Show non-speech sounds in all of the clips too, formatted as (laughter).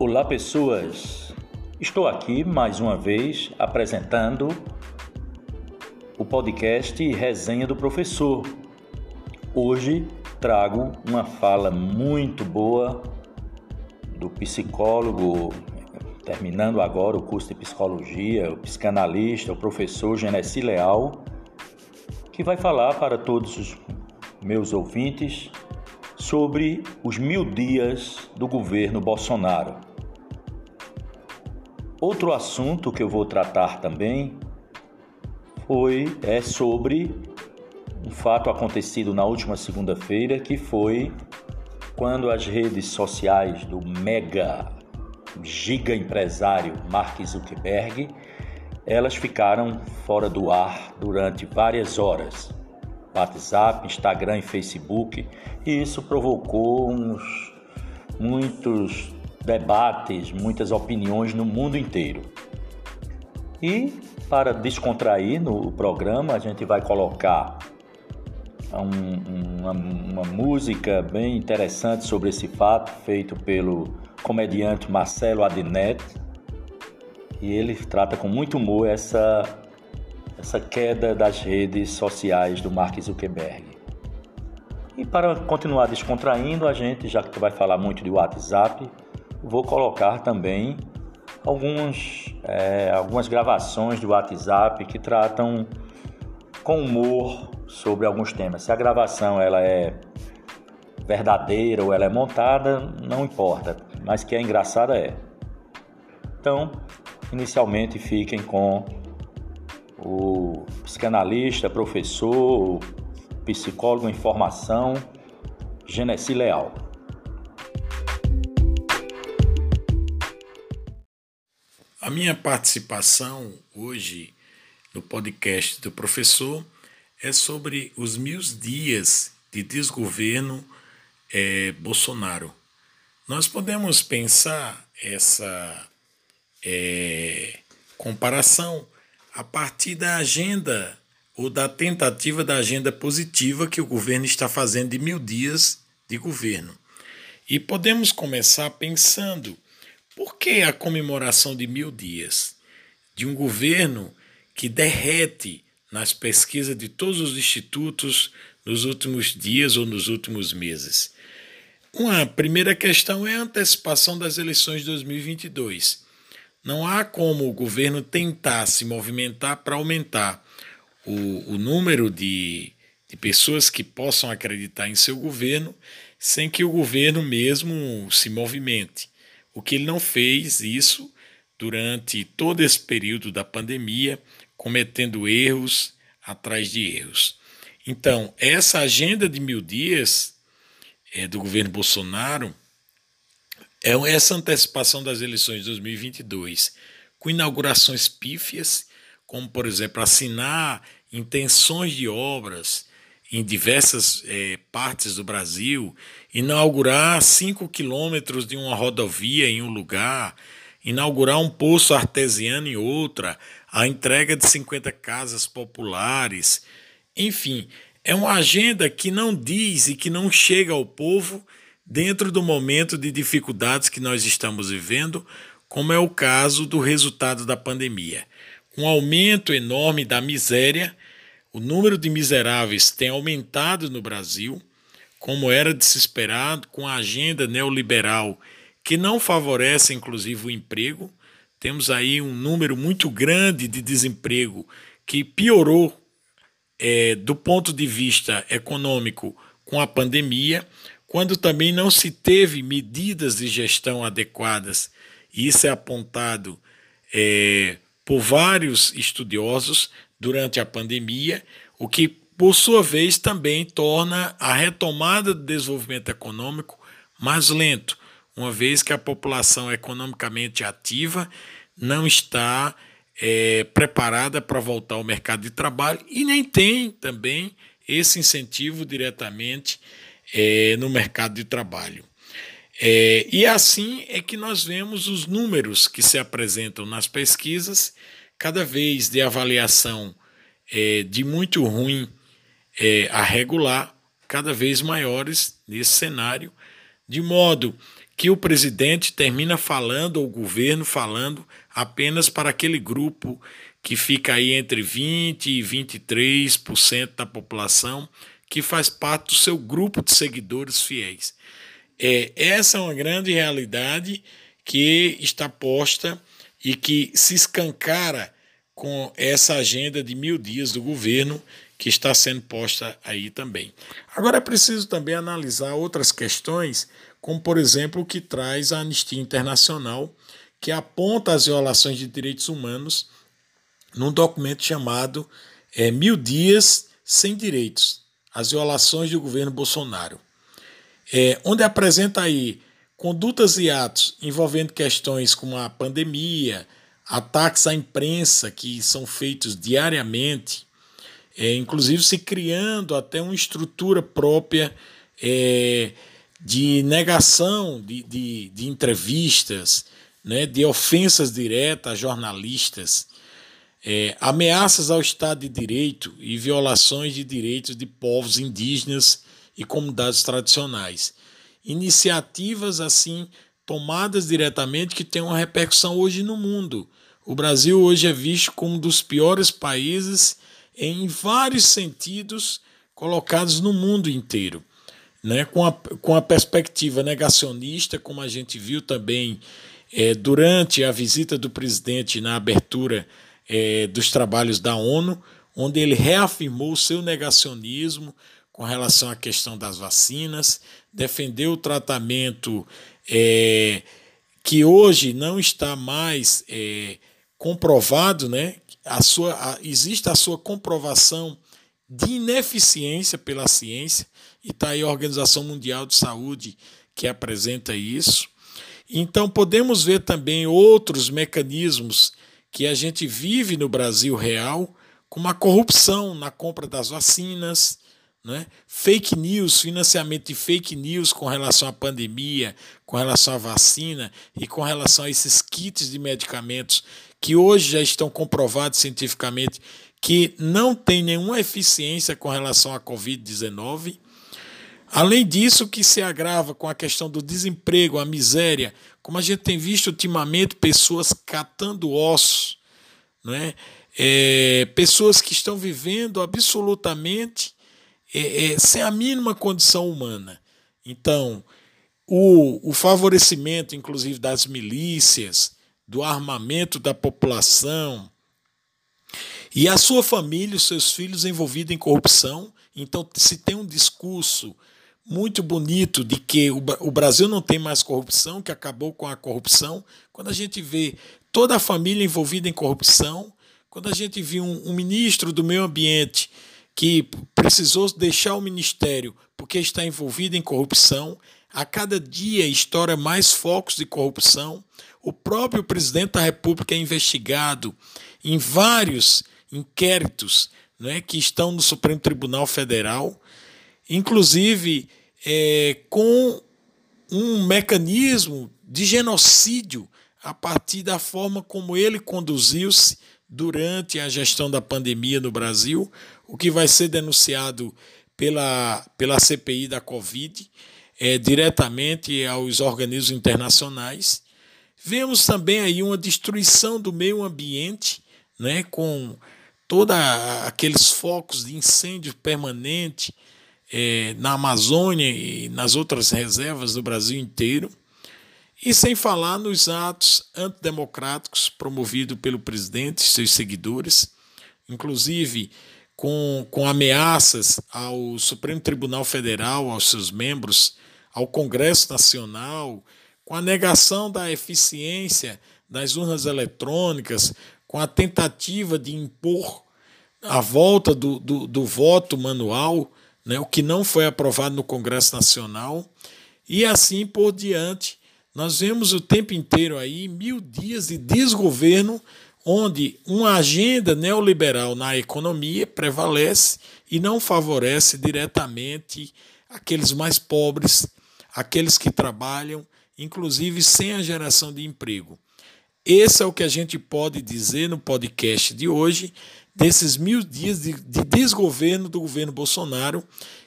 Olá, pessoas! Estou aqui mais uma vez apresentando o podcast Resenha do Professor. Hoje trago uma fala muito boa do psicólogo, terminando agora o curso de psicologia, o psicanalista, o professor Genesi Leal, que vai falar para todos os meus ouvintes sobre os mil dias do governo Bolsonaro. Outro assunto que eu vou tratar também foi é sobre um fato acontecido na última segunda-feira, que foi quando as redes sociais do mega giga empresário Mark Zuckerberg, elas ficaram fora do ar durante várias horas. WhatsApp, Instagram e Facebook, e isso provocou uns muitos debates, muitas opiniões no mundo inteiro. E para descontrair no programa, a gente vai colocar um, uma, uma música bem interessante sobre esse fato, feito pelo comediante Marcelo Adnet. E ele trata com muito humor essa, essa queda das redes sociais do Mark Zuckerberg. E para continuar descontraindo, a gente, já que vai falar muito de WhatsApp, vou colocar também alguns, é, algumas gravações do WhatsApp que tratam com humor sobre alguns temas. Se a gravação ela é verdadeira ou ela é montada, não importa, mas que é engraçada é. Então, inicialmente fiquem com o psicanalista, professor, psicólogo em formação, Genesi Leal. A minha participação hoje no podcast do professor é sobre os mil dias de desgoverno é, Bolsonaro. Nós podemos pensar essa é, comparação a partir da agenda ou da tentativa da agenda positiva que o governo está fazendo de mil dias de governo. E podemos começar pensando por que a comemoração de mil dias de um governo que derrete nas pesquisas de todos os institutos nos últimos dias ou nos últimos meses? Uma primeira questão é a antecipação das eleições de 2022. Não há como o governo tentar se movimentar para aumentar o, o número de, de pessoas que possam acreditar em seu governo sem que o governo mesmo se movimente. O que ele não fez isso durante todo esse período da pandemia, cometendo erros atrás de erros. Então, essa agenda de mil dias é, do governo Bolsonaro é essa antecipação das eleições de 2022, com inaugurações pífias, como, por exemplo, assinar intenções de obras em diversas é, partes do Brasil, inaugurar 5 quilômetros de uma rodovia em um lugar, inaugurar um poço artesiano em outra, a entrega de 50 casas populares. Enfim, é uma agenda que não diz e que não chega ao povo dentro do momento de dificuldades que nós estamos vivendo, como é o caso do resultado da pandemia. Um aumento enorme da miséria, o número de miseráveis tem aumentado no Brasil, como era de se esperar, com a agenda neoliberal que não favorece inclusive o emprego. Temos aí um número muito grande de desemprego que piorou é, do ponto de vista econômico com a pandemia, quando também não se teve medidas de gestão adequadas. Isso é apontado é, por vários estudiosos durante a pandemia, o que, por sua vez, também torna a retomada do desenvolvimento econômico mais lento, uma vez que a população economicamente ativa não está é, preparada para voltar ao mercado de trabalho e nem tem também esse incentivo diretamente é, no mercado de trabalho. É, e assim é que nós vemos os números que se apresentam nas pesquisas, cada vez de avaliação é, de muito ruim é, a regular, cada vez maiores nesse cenário, de modo que o presidente termina falando, ou o governo falando, apenas para aquele grupo que fica aí entre 20% e 23% da população, que faz parte do seu grupo de seguidores fiéis. É, essa é uma grande realidade que está posta e que se escancara com essa agenda de mil dias do governo que está sendo posta aí também. Agora é preciso também analisar outras questões, como por exemplo o que traz a Anistia Internacional, que aponta as violações de direitos humanos num documento chamado é, Mil Dias Sem Direitos, as violações do governo Bolsonaro, é, onde apresenta aí condutas e atos envolvendo questões como a pandemia, ataques à imprensa que são feitos diariamente, é, inclusive se criando até uma estrutura própria é, de negação de, de, de entrevistas, né, de ofensas diretas a jornalistas, é, ameaças ao Estado de Direito e violações de direitos de povos indígenas e comunidades tradicionais. Iniciativas assim tomadas diretamente que têm uma repercussão hoje no mundo. O Brasil hoje é visto como um dos piores países em vários sentidos colocados no mundo inteiro. Né, com, a, com a perspectiva negacionista, como a gente viu também é, durante a visita do presidente na abertura é, dos trabalhos da ONU, onde ele reafirmou seu negacionismo com relação à questão das vacinas, defendeu o tratamento é, que hoje não está mais é, comprovado, né, a sua, a, existe a sua comprovação de ineficiência pela ciência, e está aí a Organização Mundial de Saúde que apresenta isso. Então, podemos ver também outros mecanismos que a gente vive no Brasil real, como a corrupção na compra das vacinas, né? fake news, financiamento de fake news com relação à pandemia, com relação à vacina e com relação a esses kits de medicamentos que hoje já estão comprovados cientificamente que não tem nenhuma eficiência com relação à Covid-19. Além disso, que se agrava com a questão do desemprego, a miséria, como a gente tem visto ultimamente pessoas catando ossos, né? É, pessoas que estão vivendo absolutamente é, é, sem a mínima condição humana. Então, o, o favorecimento, inclusive, das milícias, do armamento da população e a sua família, os seus filhos envolvidos em corrupção. Então, se tem um discurso muito bonito de que o Brasil não tem mais corrupção, que acabou com a corrupção, quando a gente vê toda a família envolvida em corrupção, quando a gente viu um, um ministro do meio ambiente que precisou deixar o ministério porque está envolvido em corrupção, a cada dia estoura mais focos de corrupção. O próprio presidente da República é investigado em vários inquéritos né, que estão no Supremo Tribunal Federal, inclusive é, com um mecanismo de genocídio a partir da forma como ele conduziu-se durante a gestão da pandemia no Brasil, o que vai ser denunciado pela, pela CPI da Covid é, diretamente aos organismos internacionais. Vemos também aí uma destruição do meio ambiente, né, com todos aqueles focos de incêndio permanente é, na Amazônia e nas outras reservas do Brasil inteiro. E sem falar nos atos antidemocráticos promovidos pelo presidente e seus seguidores, inclusive com, com ameaças ao Supremo Tribunal Federal, aos seus membros, ao Congresso Nacional, com a negação da eficiência das urnas eletrônicas, com a tentativa de impor a volta do, do, do voto manual, né, o que não foi aprovado no Congresso Nacional, e assim por diante. Nós vemos o tempo inteiro aí mil dias de desgoverno, onde uma agenda neoliberal na economia prevalece e não favorece diretamente aqueles mais pobres, aqueles que trabalham, inclusive sem a geração de emprego. Esse é o que a gente pode dizer no podcast de hoje, desses mil dias de, de desgoverno do governo Bolsonaro,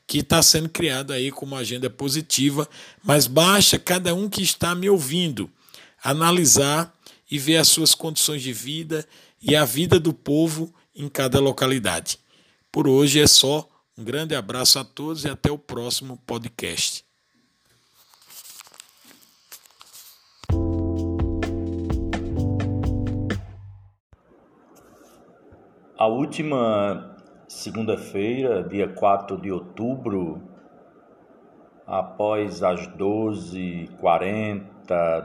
que está sendo criado aí como agenda positiva, mas basta cada um que está me ouvindo analisar e ver as suas condições de vida e a vida do povo em cada localidade. Por hoje é só. Um grande abraço a todos e até o próximo podcast. A última segunda-feira, dia 4 de outubro, após as 12h40,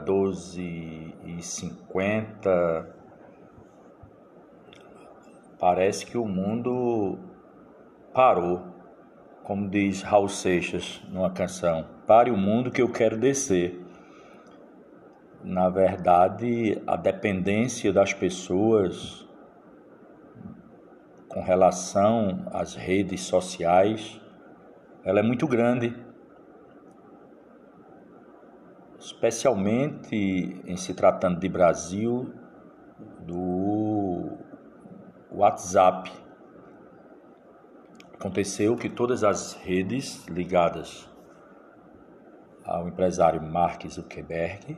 12h50, parece que o mundo parou, como diz Raul Seixas numa canção. Pare o mundo que eu quero descer. Na verdade, a dependência das pessoas com relação às redes sociais, ela é muito grande. Especialmente em se tratando de Brasil, do WhatsApp. Aconteceu que todas as redes ligadas ao empresário Mark Zuckerberg,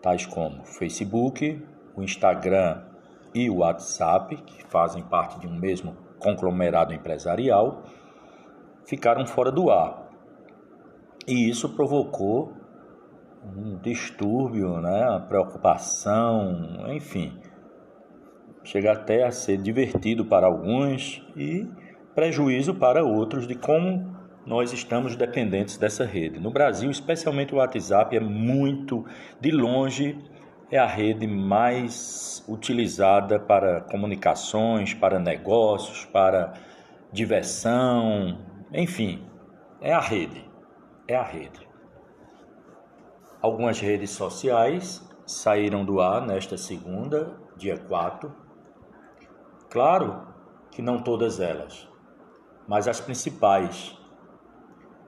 tais como Facebook, o Instagram e o WhatsApp, que fazem parte de um mesmo conglomerado empresarial, ficaram fora do ar. E isso provocou um distúrbio, né, uma preocupação, enfim. Chega até a ser divertido para alguns e prejuízo para outros de como nós estamos dependentes dessa rede. No Brasil, especialmente o WhatsApp, é muito de longe é a rede mais utilizada para comunicações, para negócios, para diversão, enfim, é a rede. É a rede. Algumas redes sociais saíram do ar nesta segunda, dia 4. Claro que não todas elas, mas as principais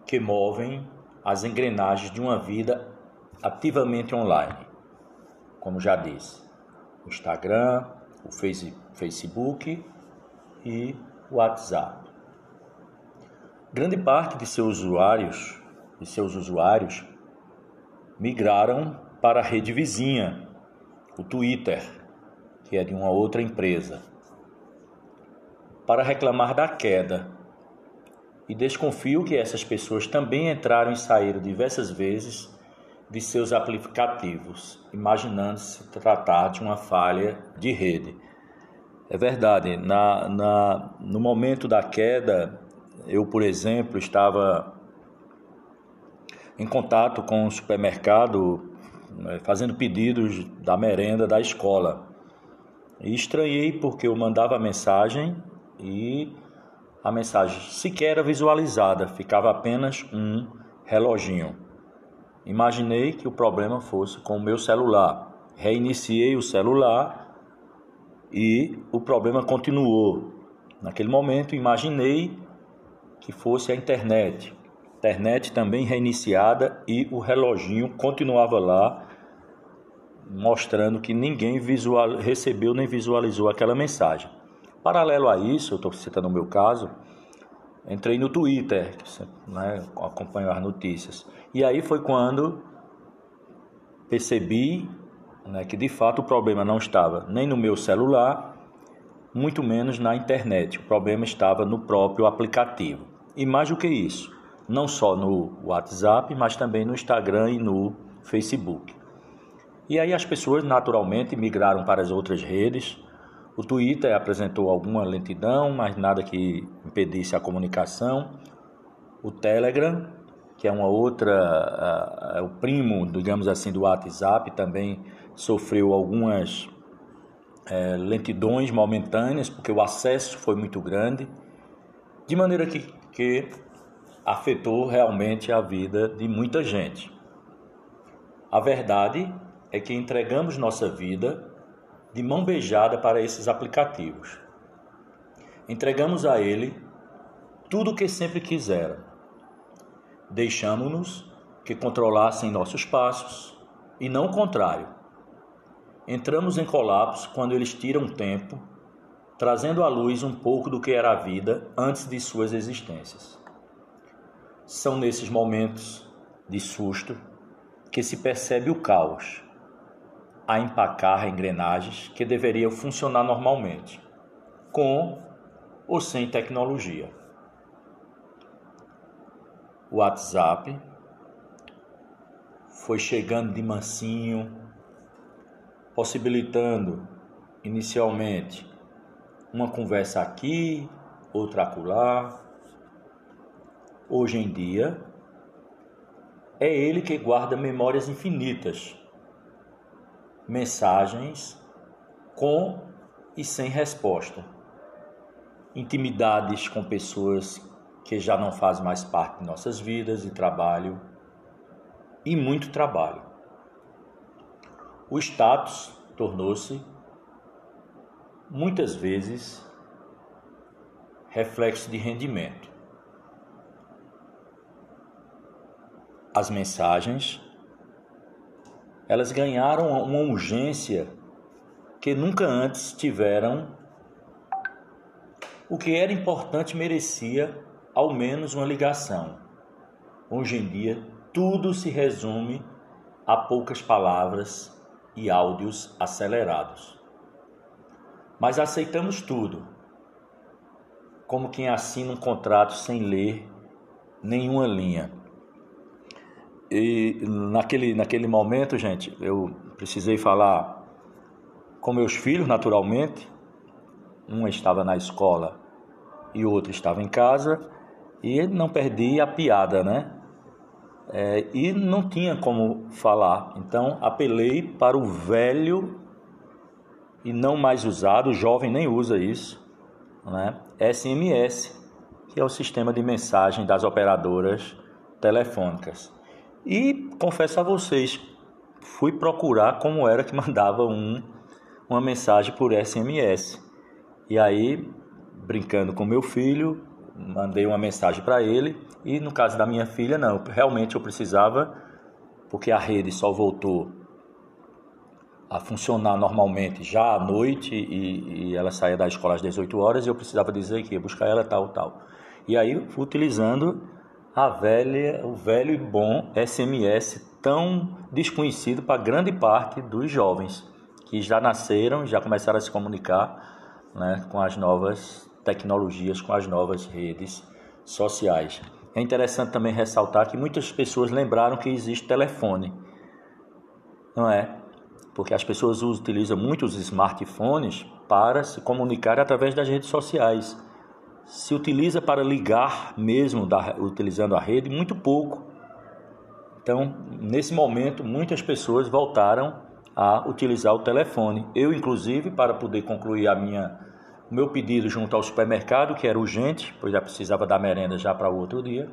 que movem as engrenagens de uma vida ativamente online como já disse, o Instagram, o Facebook e o WhatsApp. Grande parte de seus usuários, de seus usuários migraram para a rede vizinha, o Twitter, que é de uma outra empresa, para reclamar da queda. E desconfio que essas pessoas também entraram e saíram diversas vezes de seus aplicativos, imaginando se tratar de uma falha de rede. É verdade, na, na, no momento da queda, eu, por exemplo, estava em contato com o supermercado, né, fazendo pedidos da merenda da escola. E estranhei porque eu mandava mensagem e a mensagem sequer era visualizada, ficava apenas um reloginho. Imaginei que o problema fosse com o meu celular. Reiniciei o celular e o problema continuou. Naquele momento, imaginei que fosse a internet. Internet também reiniciada e o reloginho continuava lá, mostrando que ninguém visual, recebeu nem visualizou aquela mensagem. Paralelo a isso, eu estou citando o meu caso, entrei no Twitter, né, acompanho as notícias. E aí foi quando percebi né, que de fato o problema não estava nem no meu celular, muito menos na internet. O problema estava no próprio aplicativo. E mais do que isso, não só no WhatsApp, mas também no Instagram e no Facebook. E aí as pessoas naturalmente migraram para as outras redes, o Twitter apresentou alguma lentidão, mas nada que impedisse a comunicação. O Telegram, que é uma outra, uh, o primo, digamos assim, do WhatsApp, também sofreu algumas uh, lentidões momentâneas, porque o acesso foi muito grande, de maneira que, que afetou realmente a vida de muita gente. A verdade é que entregamos nossa vida de mão beijada para esses aplicativos. Entregamos a ele tudo o que sempre quiseram. Deixamos-nos que controlassem nossos passos e não o contrário. Entramos em colapso quando eles tiram tempo trazendo à luz um pouco do que era a vida antes de suas existências. São nesses momentos de susto que se percebe o caos, a empacar engrenagens que deveriam funcionar normalmente, com ou sem tecnologia. O WhatsApp foi chegando de mansinho, possibilitando inicialmente uma conversa aqui, outra acolá. Hoje em dia, é ele que guarda memórias infinitas, mensagens com e sem resposta, intimidades com pessoas que já não fazem mais parte de nossas vidas e trabalho e muito trabalho. O status tornou-se, muitas vezes, reflexo de rendimento. As mensagens, elas ganharam uma urgência que nunca antes tiveram. O que era importante merecia ao menos uma ligação. Hoje em dia, tudo se resume a poucas palavras e áudios acelerados. Mas aceitamos tudo, como quem assina um contrato sem ler nenhuma linha. E naquele, naquele momento, gente, eu precisei falar com meus filhos, naturalmente. Um estava na escola e outro estava em casa. E não perdi a piada, né? é, e não tinha como falar. Então apelei para o velho e não mais usado, o jovem nem usa isso, né? SMS, que é o sistema de mensagem das operadoras telefônicas. E confesso a vocês, fui procurar como era que (laughs) mandava um, uma mensagem por SMS. E aí, brincando com meu filho, mandei uma mensagem para ele e no caso da minha filha não, realmente eu precisava porque a rede só voltou a funcionar normalmente já à noite e, e ela saía da escola às 18 horas e eu precisava dizer que ia buscar ela tal tal. E aí utilizando a velha, o velho e bom SMS tão desconhecido para grande parte dos jovens que já nasceram, já começaram a se comunicar né, com as novas tecnologias, com as novas redes sociais. É interessante também ressaltar que muitas pessoas lembraram que existe telefone, não é? Porque as pessoas utilizam muitos smartphones para se comunicar através das redes sociais. Se utiliza para ligar mesmo, da, utilizando a rede, muito pouco. Então, nesse momento, muitas pessoas voltaram a utilizar o telefone. Eu, inclusive, para poder concluir a minha o meu pedido junto ao supermercado, que era urgente, pois já precisava da merenda já para o outro dia,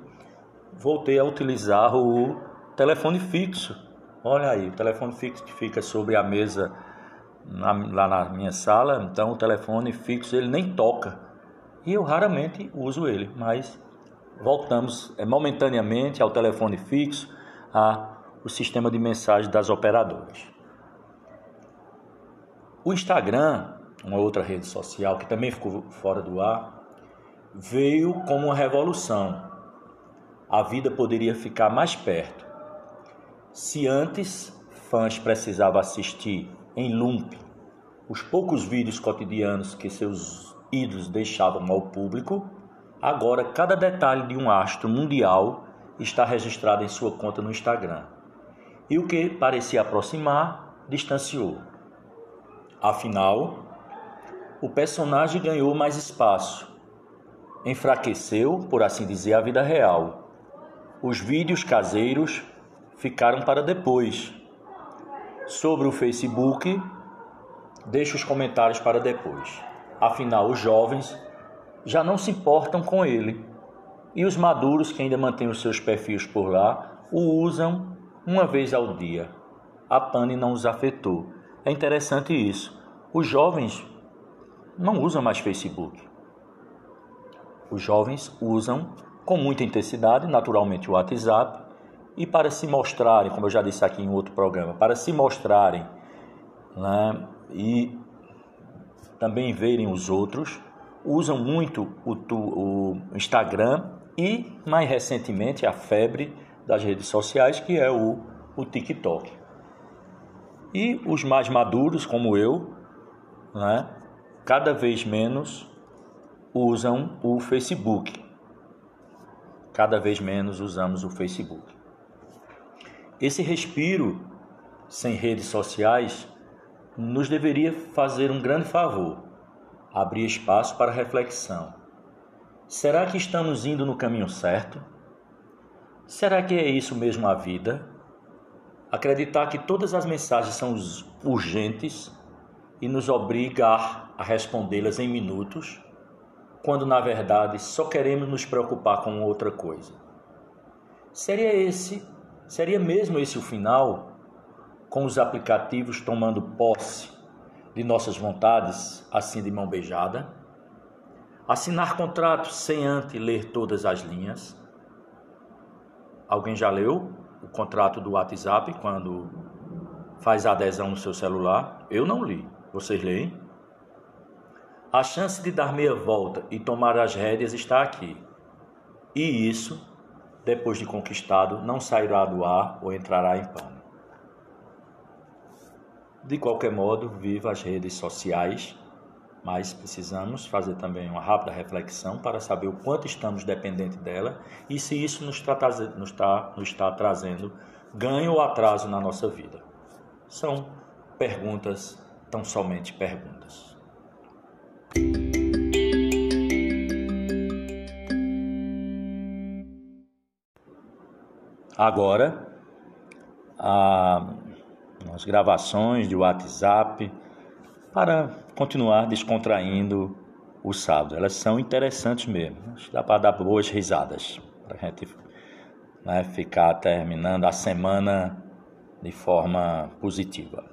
voltei a utilizar o telefone fixo. Olha aí, o telefone fixo que fica sobre a mesa na, lá na minha sala, então o telefone fixo ele nem toca. E eu raramente uso ele, mas voltamos é, momentaneamente ao telefone fixo, ao sistema de mensagem das operadoras. O Instagram uma outra rede social que também ficou fora do ar, veio como uma revolução. A vida poderia ficar mais perto. Se antes fãs precisavam assistir em loop os poucos vídeos cotidianos que seus ídolos deixavam ao público, agora cada detalhe de um astro mundial está registrado em sua conta no Instagram. E o que parecia aproximar, distanciou. Afinal, o personagem ganhou mais espaço. Enfraqueceu, por assim dizer, a vida real. Os vídeos caseiros ficaram para depois. Sobre o Facebook, deixo os comentários para depois. Afinal, os jovens já não se importam com ele. E os maduros que ainda mantêm os seus perfis por lá o usam uma vez ao dia. A pane não os afetou. É interessante isso. Os jovens não usam mais Facebook. Os jovens usam com muita intensidade, naturalmente, o WhatsApp, e para se mostrarem, como eu já disse aqui em outro programa, para se mostrarem né, e também verem os outros, usam muito o, o Instagram e, mais recentemente, a febre das redes sociais, que é o, o TikTok. E os mais maduros, como eu, né, cada vez menos usam o Facebook. Cada vez menos usamos o Facebook. Esse respiro sem redes sociais nos deveria fazer um grande favor, abrir espaço para reflexão. Será que estamos indo no caminho certo? Será que é isso mesmo a vida? Acreditar que todas as mensagens são urgentes e nos obrigar a respondê-las em minutos, quando na verdade só queremos nos preocupar com outra coisa. Seria esse, seria mesmo esse o final com os aplicativos tomando posse de nossas vontades, assim de mão beijada, assinar contratos sem antes ler todas as linhas. Alguém já leu o contrato do WhatsApp quando faz adesão no seu celular? Eu não li. Vocês leem? A chance de dar meia volta e tomar as rédeas está aqui. E isso, depois de conquistado, não sairá do ar ou entrará em pânico. De qualquer modo, viva as redes sociais, mas precisamos fazer também uma rápida reflexão para saber o quanto estamos dependentes dela e se isso nos está, nos está, nos está trazendo ganho ou atraso na nossa vida. São perguntas, tão somente perguntas. Agora, a as gravações de WhatsApp, para continuar descontraindo o sábado. Elas são interessantes mesmo. Dá para dar boas risadas. Para a gente né, ficar terminando a semana de forma positiva.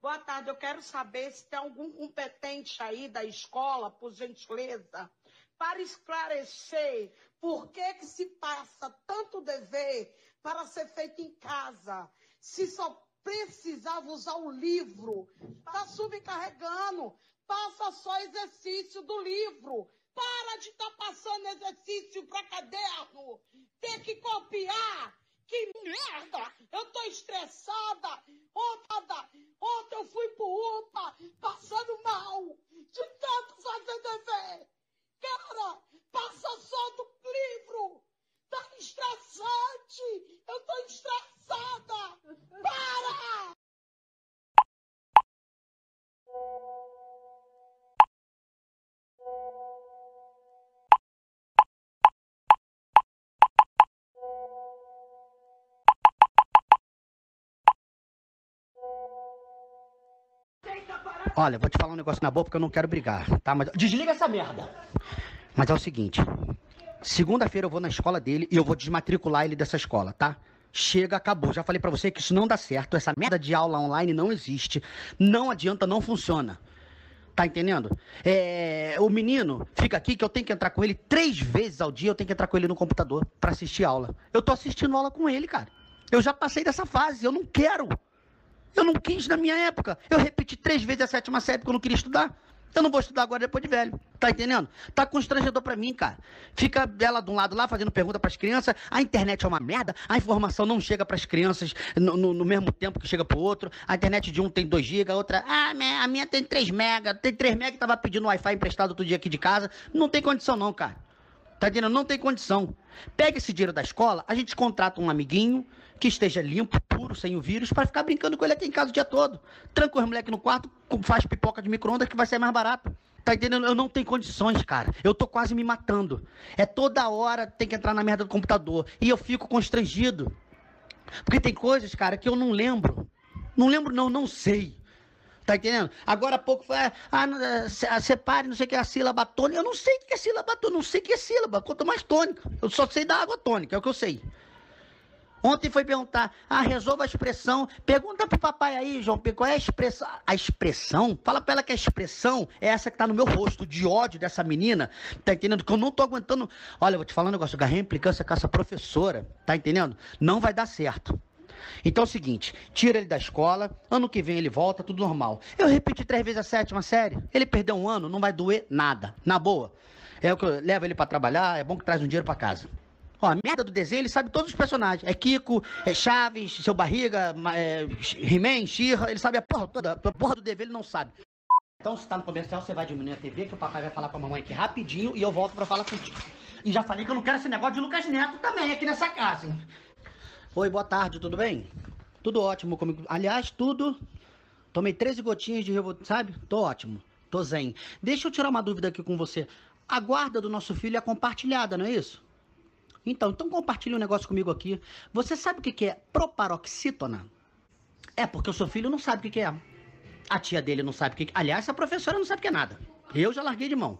Boa tarde, eu quero saber se tem algum competente aí da escola, por gentileza, para esclarecer por que, que se passa tanto dever para ser feito em casa, se só precisava usar o livro. Está subcarregando. Passa só exercício do livro. Para de estar tá passando exercício para caderno. Tem que copiar. Que merda! Eu tô estressada. Ontem, ontem eu fui pro UPA passando mal. De tanto fazer dever. Cara, passa só do livro. Tá estressante. Eu tô estressada. Para! Olha, vou te falar um negócio na boca porque eu não quero brigar, tá? Mas desliga essa merda. Mas é o seguinte, segunda-feira eu vou na escola dele e eu vou desmatricular ele dessa escola, tá? Chega, acabou. Já falei para você que isso não dá certo. Essa merda de aula online não existe. Não adianta, não funciona. Tá entendendo? É, o menino fica aqui que eu tenho que entrar com ele três vezes ao dia. Eu tenho que entrar com ele no computador para assistir aula. Eu tô assistindo aula com ele, cara. Eu já passei dessa fase. Eu não quero. Eu não quis na minha época. Eu repeti três vezes a sétima série porque eu não queria estudar. Eu não vou estudar agora depois de velho. Tá entendendo? Tá constrangedor para mim, cara. Fica ela de um lado lá fazendo pergunta para as crianças. A internet é uma merda. A informação não chega para as crianças no, no, no, mesmo tempo que chega pro outro. A internet de um tem 2 GB, a outra, ah, a minha tem 3 mega. Tem 3 mega que tava pedindo Wi-Fi emprestado outro dia aqui de casa. Não tem condição não, cara. Tá entendendo? Não tem condição. Pega esse dinheiro da escola, a gente contrata um amiguinho que esteja limpo, puro, sem o vírus, para ficar brincando com ele aqui em casa o dia todo. Tranca os moleques no quarto, faz pipoca de micro-ondas que vai ser mais barato. Tá entendendo? Eu não tenho condições, cara. Eu tô quase me matando. É toda hora tem que entrar na merda do computador. E eu fico constrangido. Porque tem coisas, cara, que eu não lembro. Não lembro, não, não sei. Tá entendendo? Agora há pouco foi, ah, ah separe, não sei o que é a sílaba tônica. Eu não sei o que é sílaba tônica, não sei o que é sílaba, quanto mais tônica. Eu só sei da água tônica, é o que eu sei. Ontem foi perguntar, ah, resolva a expressão. Pergunta pro papai aí, João P, qual é a expressão? A expressão? Fala pra ela que a expressão é essa que tá no meu rosto, de ódio dessa menina. Tá entendendo? Que eu não tô aguentando. Olha, eu vou te falar um negócio, eu agarrei implicância com essa professora, tá entendendo? Não vai dar certo. Então é o seguinte, tira ele da escola, ano que vem ele volta, tudo normal. Eu repeti três vezes a sétima série, ele perdeu um ano, não vai doer nada, na boa. É o que eu levo ele para trabalhar, é bom que traz um dinheiro para casa. Ó, a merda do desenho, ele sabe todos os personagens. É Kiko, é Chaves, Seu Barriga, é, He-Man, She-Ra, ele sabe a porra toda. A porra do dever ele não sabe. Então, se tá no comercial, você vai diminuir a TV, que o papai vai falar com a mamãe aqui rapidinho e eu volto para falar contigo. E já falei que eu não quero esse negócio de Lucas Neto também aqui nessa casa. Hein? Oi, boa tarde, tudo bem? Tudo ótimo comigo. Aliás, tudo. Tomei 13 gotinhas de revolta, sabe? Tô ótimo. Tô zen. Deixa eu tirar uma dúvida aqui com você. A guarda do nosso filho é compartilhada, não é isso? Então, então compartilhe um negócio comigo aqui. Você sabe o que é proparoxítona? É porque o seu filho não sabe o que é. A tia dele não sabe o que é. Aliás, a professora não sabe o que é nada. Eu já larguei de mão.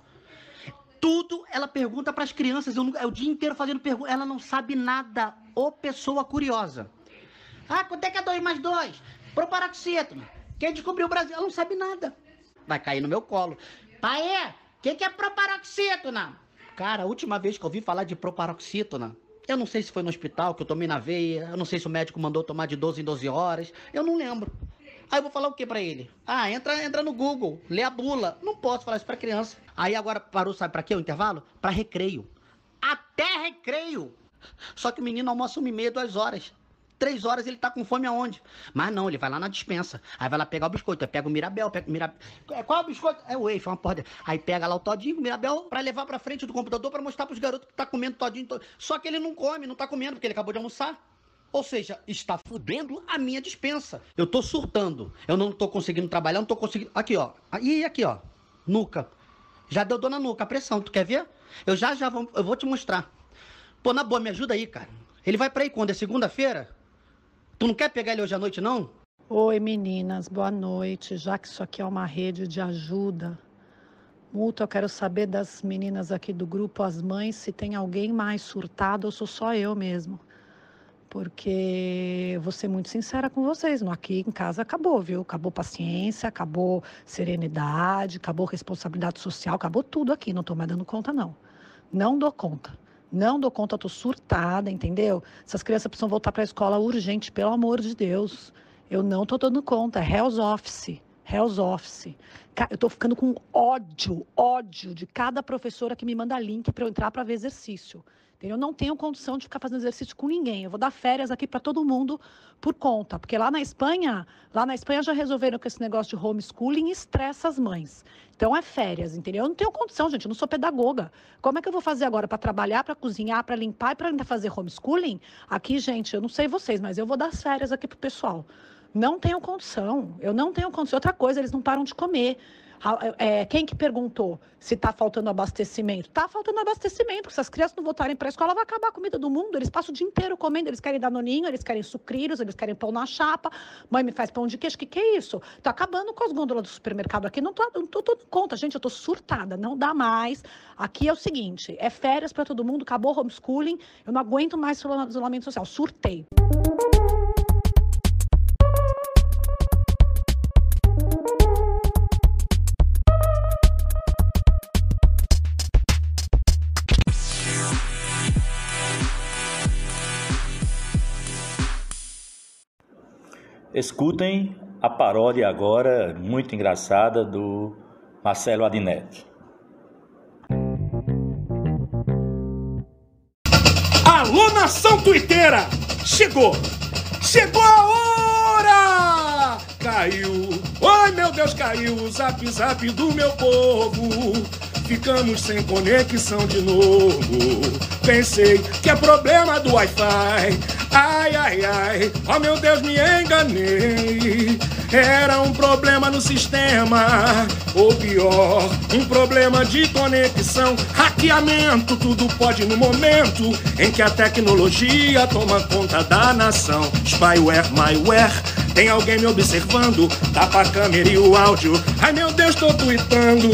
Tudo ela pergunta para as crianças. Eu, é o dia inteiro fazendo perguntas. Ela não sabe nada. Ô pessoa curiosa. Ah, quanto é que é 2 mais 2? Proparoxítona. Quem descobriu o Brasil? Ela não sabe nada. Vai cair no meu colo. Pai, o que, que é proparoxítona? Cara, a última vez que eu ouvi falar de proparoxítona, eu não sei se foi no hospital que eu tomei na veia, eu não sei se o médico mandou tomar de 12 em 12 horas, eu não lembro. Aí eu vou falar o que para ele? Ah, entra, entra no Google, lê a bula. Não posso falar isso para criança. Aí agora parou, sabe para quê o intervalo? Para recreio. Até recreio. Só que o menino almoça uma e meia, duas horas. Três horas ele tá com fome aonde? Mas não, ele vai lá na dispensa. Aí vai lá pegar o biscoito. Aí pega o Mirabel, pega o Mirabel. É, qual é o biscoito? É o Wafe, uma porra. Aí pega lá o todinho, o Mirabel, pra levar pra frente do computador pra mostrar pros garotos que tá comendo todinho. Todinho. Só que ele não come, não tá comendo, porque ele acabou de almoçar. Ou seja, está fudendo a minha dispensa. Eu tô surtando. Eu não tô conseguindo trabalhar, não tô conseguindo. Aqui, ó. E aqui, ó. Nuca. Já deu dor na nuca, a pressão. Tu quer ver? Eu já já vou, eu vou te mostrar. Pô, na boa, me ajuda aí, cara. Ele vai pra aí quando? É segunda-feira? Tu não quer pegar ele hoje à noite, não? Oi, meninas, boa noite. Já que isso aqui é uma rede de ajuda, multa, eu quero saber das meninas aqui do grupo, as mães, se tem alguém mais surtado ou sou só eu mesmo. Porque vou ser muito sincera com vocês, aqui em casa acabou, viu? Acabou paciência, acabou serenidade, acabou responsabilidade social, acabou tudo aqui, não estou mais dando conta, não. Não dou conta. Não dou conta, tô surtada, entendeu? Essas crianças precisam voltar para a escola urgente, pelo amor de Deus. Eu não tô dando conta. É Hell's Office. Hell's Office. Eu tô ficando com ódio, ódio de cada professora que me manda link para eu entrar para ver exercício. Eu não tenho condição de ficar fazendo exercício com ninguém. Eu vou dar férias aqui para todo mundo por conta, porque lá na Espanha, lá na Espanha já resolveram que esse negócio de homeschooling estressa as mães. Então é férias, entendeu? Eu não tenho condição, gente, eu não sou pedagoga. Como é que eu vou fazer agora para trabalhar, para cozinhar, para limpar e para ainda fazer homeschooling? Aqui, gente, eu não sei vocês, mas eu vou dar as férias aqui pro pessoal. Não tenho condição. Eu não tenho condição. Outra coisa, eles não param de comer. É, quem que perguntou se está faltando abastecimento? Está faltando abastecimento, porque se as crianças não voltarem para a escola, vai acabar a comida do mundo. Eles passam o dia inteiro comendo, eles querem danoninho, eles querem sucrilhos, eles querem pão na chapa. Mãe me faz pão de queijo, que, que é isso? Está acabando com as gôndolas do supermercado aqui, não estou dando conta. Gente, eu estou surtada, não dá mais. Aqui é o seguinte, é férias para todo mundo, acabou homeschooling, eu não aguento mais isolamento social, surtei. Escutem a paródia agora, muito engraçada, do Marcelo Adnet. Alô, nação tuiteira! Chegou! Chegou a hora! Caiu! Ai, meu Deus, caiu o zap zap do meu povo! Ficamos sem conexão de novo. Pensei que é problema do Wi-Fi. Ai, ai, ai, oh meu Deus, me enganei. Era um problema no sistema, ou pior, um problema de conexão, hackeamento. Tudo pode no momento em que a tecnologia toma conta da nação. Spyware, myware, tem alguém me observando? Tapa a câmera e o áudio. Ai meu Deus, tô tweetando.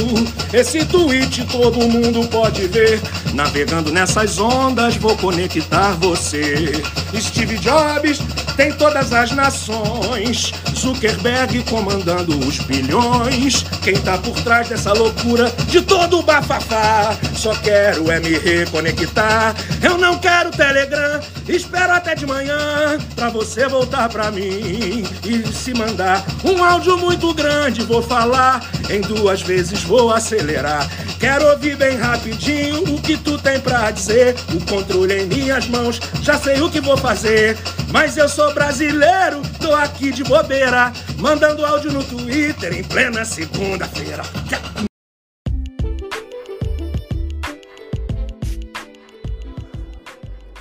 Esse tweet todo mundo pode ver. Navegando nessas ondas, vou conectar você. Steve Jobs tem todas as nações. Zuckerberg comandando os bilhões. Quem tá por trás dessa loucura de todo o bafafá? Só quero é me reconectar. Eu não quero Telegram. Espero até de manhã pra você voltar pra mim e se mandar um áudio muito grande. Vou falar em duas vezes, vou acelerar. Quero ouvir bem rapidinho o que tu tem pra dizer. O controle em minhas mãos, já sei o que vou fazer. Mas eu sou brasileiro, tô aqui de bobeira, mandando áudio no Twitter em plena segunda-feira.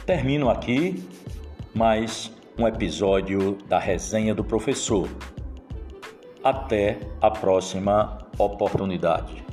Termino aqui mais um episódio da resenha do professor. Até a próxima oportunidade.